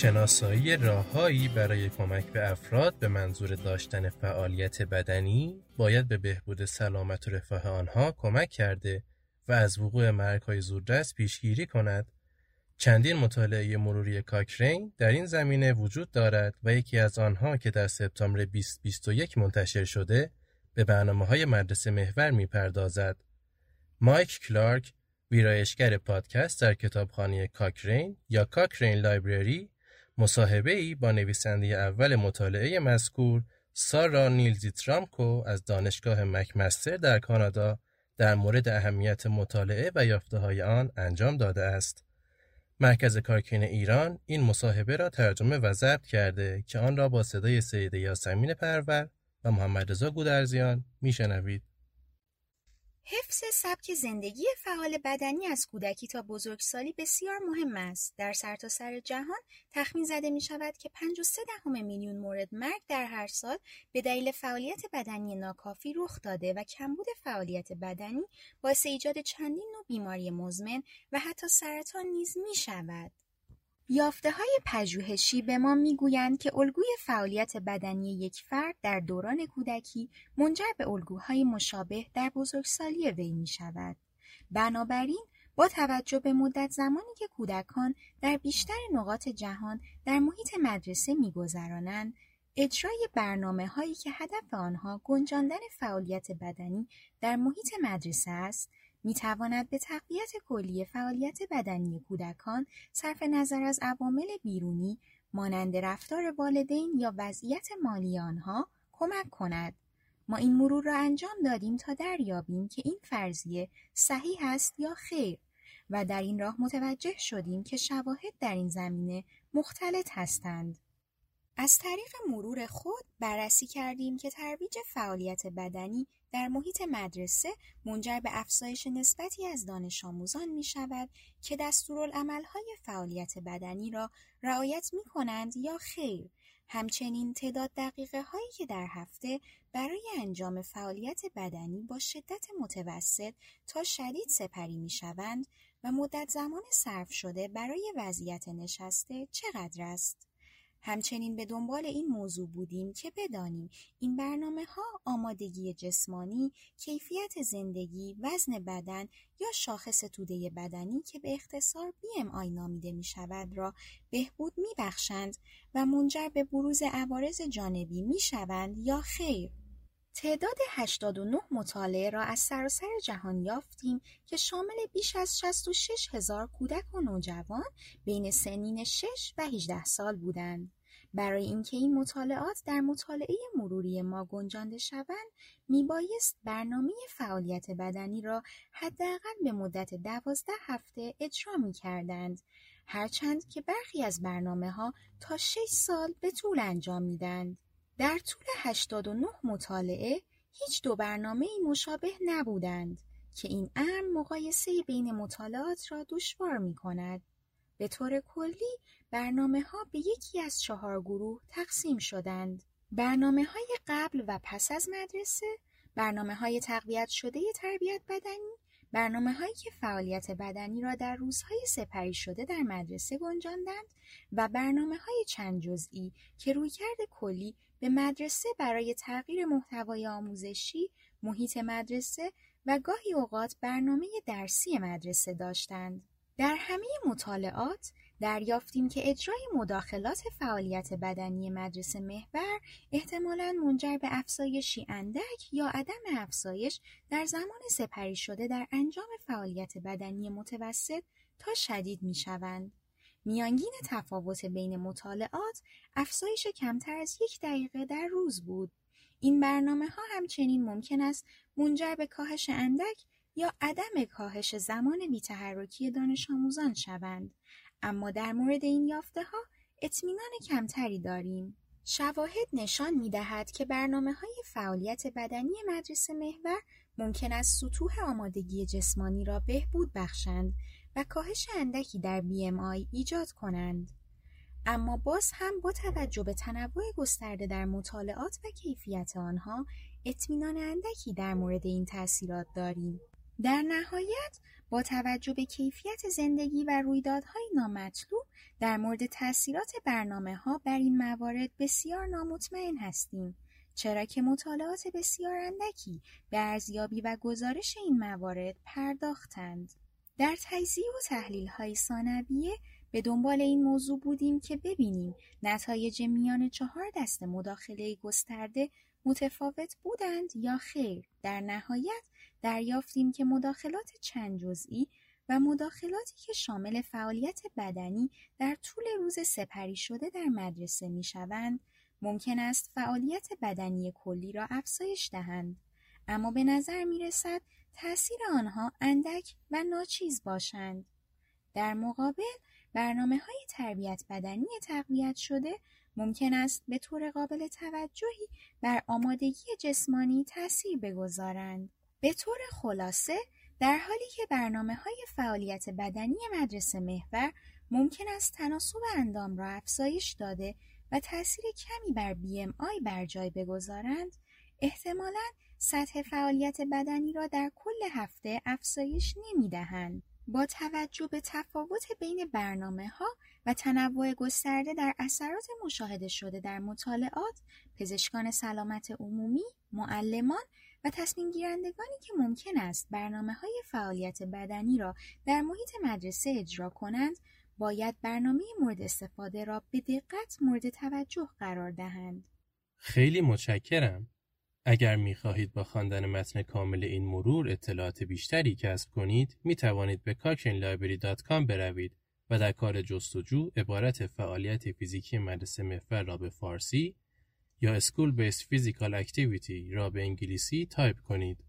شناسایی راههایی برای کمک به افراد به منظور داشتن فعالیت بدنی باید به بهبود سلامت و رفاه آنها کمک کرده و از وقوع مرگهای زودرس پیشگیری کند چندین مطالعه مروری کاکرین در این زمینه وجود دارد و یکی از آنها که در سپتامبر 2021 منتشر شده به برنامه های مدرسه محور می پردازد. مایک کلارک ویرایشگر پادکست در کتابخانه کاکرین یا کاکرین لایبرری مصاحبه ای با نویسنده اول مطالعه مذکور سارا نیلزی ترامکو از دانشگاه مکمستر در کانادا در مورد اهمیت مطالعه و یافته های آن انجام داده است. مرکز کارکین ایران این مصاحبه را ترجمه و ضبط کرده که آن را با صدای سید یاسمین پرور و محمد رضا گودرزیان میشنوید. حفظ سبک زندگی فعال بدنی از کودکی تا بزرگسالی بسیار مهم است. در سرتاسر سر جهان تخمین زده می شود که 53 دهم میلیون مورد مرگ در هر سال به دلیل فعالیت بدنی ناکافی رخ داده و کمبود فعالیت بدنی باعث ایجاد چندین نوع بیماری مزمن و حتی سرطان نیز می شود. های پژوهشی به ما می‌گویند که الگوی فعالیت بدنی یک فرد در دوران کودکی منجر به الگوهای مشابه در بزرگسالی وی می شود. بنابراین با توجه به مدت زمانی که کودکان در بیشتر نقاط جهان در محیط مدرسه میگذرانند اجرای برنامه هایی که هدف آنها گنجاندن فعالیت بدنی در محیط مدرسه است می‌تواند به تقویت کلی فعالیت بدنی کودکان صرف نظر از عوامل بیرونی مانند رفتار والدین یا وضعیت مالی آنها کمک کند. ما این مرور را انجام دادیم تا دریابیم که این فرضیه صحیح است یا خیر و در این راه متوجه شدیم که شواهد در این زمینه مختلط هستند. از طریق مرور خود بررسی کردیم که ترویج فعالیت بدنی در محیط مدرسه منجر به افزایش نسبتی از دانش آموزان می شود که دستورالعملهای فعالیت بدنی را رعایت می کنند یا خیر همچنین تعداد دقیقه هایی که در هفته برای انجام فعالیت بدنی با شدت متوسط تا شدید سپری می شوند و مدت زمان صرف شده برای وضعیت نشسته چقدر است؟ همچنین به دنبال این موضوع بودیم که بدانیم این برنامه ها آمادگی جسمانی، کیفیت زندگی، وزن بدن یا شاخص توده بدنی که به اختصار BMI نامیده می شود را بهبود می بخشند و منجر به بروز عوارض جانبی می شوند یا خیر. تعداد 89 مطالعه را از سراسر جهان یافتیم که شامل بیش از 66 هزار کودک و نوجوان بین سنین 6 و 18 سال بودند. برای اینکه این مطالعات در مطالعه مروری ما گنجانده شوند میبایست برنامه فعالیت بدنی را حداقل به مدت دوازده هفته اجرا می کردند. هرچند که برخی از برنامه ها تا 6 سال به طول انجام میدند. در طول 89 مطالعه هیچ دو برنامه مشابه نبودند که این امر مقایسه بین مطالعات را دشوار می کند. به طور کلی برنامه ها به یکی از چهار گروه تقسیم شدند. برنامه های قبل و پس از مدرسه، برنامه های تقویت شده تربیت بدنی، برنامه هایی که فعالیت بدنی را در روزهای سپری شده در مدرسه گنجاندند و برنامه های چند جزئی که رویکرد کلی به مدرسه برای تغییر محتوای آموزشی، محیط مدرسه و گاهی اوقات برنامه درسی مدرسه داشتند. در همه مطالعات دریافتیم که اجرای مداخلات فعالیت بدنی مدرسه محور احتمالا منجر به افزایشی اندک یا عدم افزایش در زمان سپری شده در انجام فعالیت بدنی متوسط تا شدید می شوند. میانگین تفاوت بین مطالعات افزایش کمتر از یک دقیقه در روز بود. این برنامه ها همچنین ممکن است منجر به کاهش اندک یا عدم کاهش زمان بیتحرکی دانش آموزان شوند. اما در مورد این یافته ها اطمینان کمتری داریم. شواهد نشان می دهد که برنامه های فعالیت بدنی مدرسه محور ممکن است سطوح آمادگی جسمانی را بهبود بخشند. و کاهش اندکی در BMI ایجاد کنند. اما باز هم با توجه به تنوع گسترده در مطالعات و کیفیت آنها اطمینان اندکی در مورد این تاثیرات داریم. در نهایت با توجه به کیفیت زندگی و رویدادهای نامطلوب در مورد تاثیرات برنامه ها بر این موارد بسیار نامطمئن هستیم چرا که مطالعات بسیار اندکی به ارزیابی و گزارش این موارد پرداختند در تجزیه و تحلیل های ثانویه به دنبال این موضوع بودیم که ببینیم نتایج میان چهار دست مداخله گسترده متفاوت بودند یا خیر. در نهایت دریافتیم که مداخلات چند جزئی و مداخلاتی که شامل فعالیت بدنی در طول روز سپری شده در مدرسه می شوند ممکن است فعالیت بدنی کلی را افزایش دهند. اما به نظر می رسد تأثیر آنها اندک و ناچیز باشند در مقابل برنامه های تربیت بدنی تقویت شده ممکن است به طور قابل توجهی بر آمادگی جسمانی تأثیر بگذارند. به طور خلاصه در حالی که برنامه های فعالیت بدنی مدرسه محور ممکن است تناسب اندام را افزایش داده و تأثیر کمی بر BMI بر جای بگذارند احتمالا سطح فعالیت بدنی را در کل هفته افزایش نمی دهند. با توجه به تفاوت بین برنامه ها و تنوع گسترده در اثرات مشاهده شده در مطالعات، پزشکان سلامت عمومی، معلمان و تصمیم گیرندگانی که ممکن است برنامه های فعالیت بدنی را در محیط مدرسه اجرا کنند، باید برنامه مورد استفاده را به دقت مورد توجه قرار دهند. خیلی متشکرم. اگر می خواهید با خواندن متن کامل این مرور اطلاعات بیشتری کسب کنید می توانید به cochranielibrary.com بروید و در کار جستجو عبارت فعالیت فیزیکی مدرسه محور را به فارسی یا School Based Physical Activity را به انگلیسی تایپ کنید.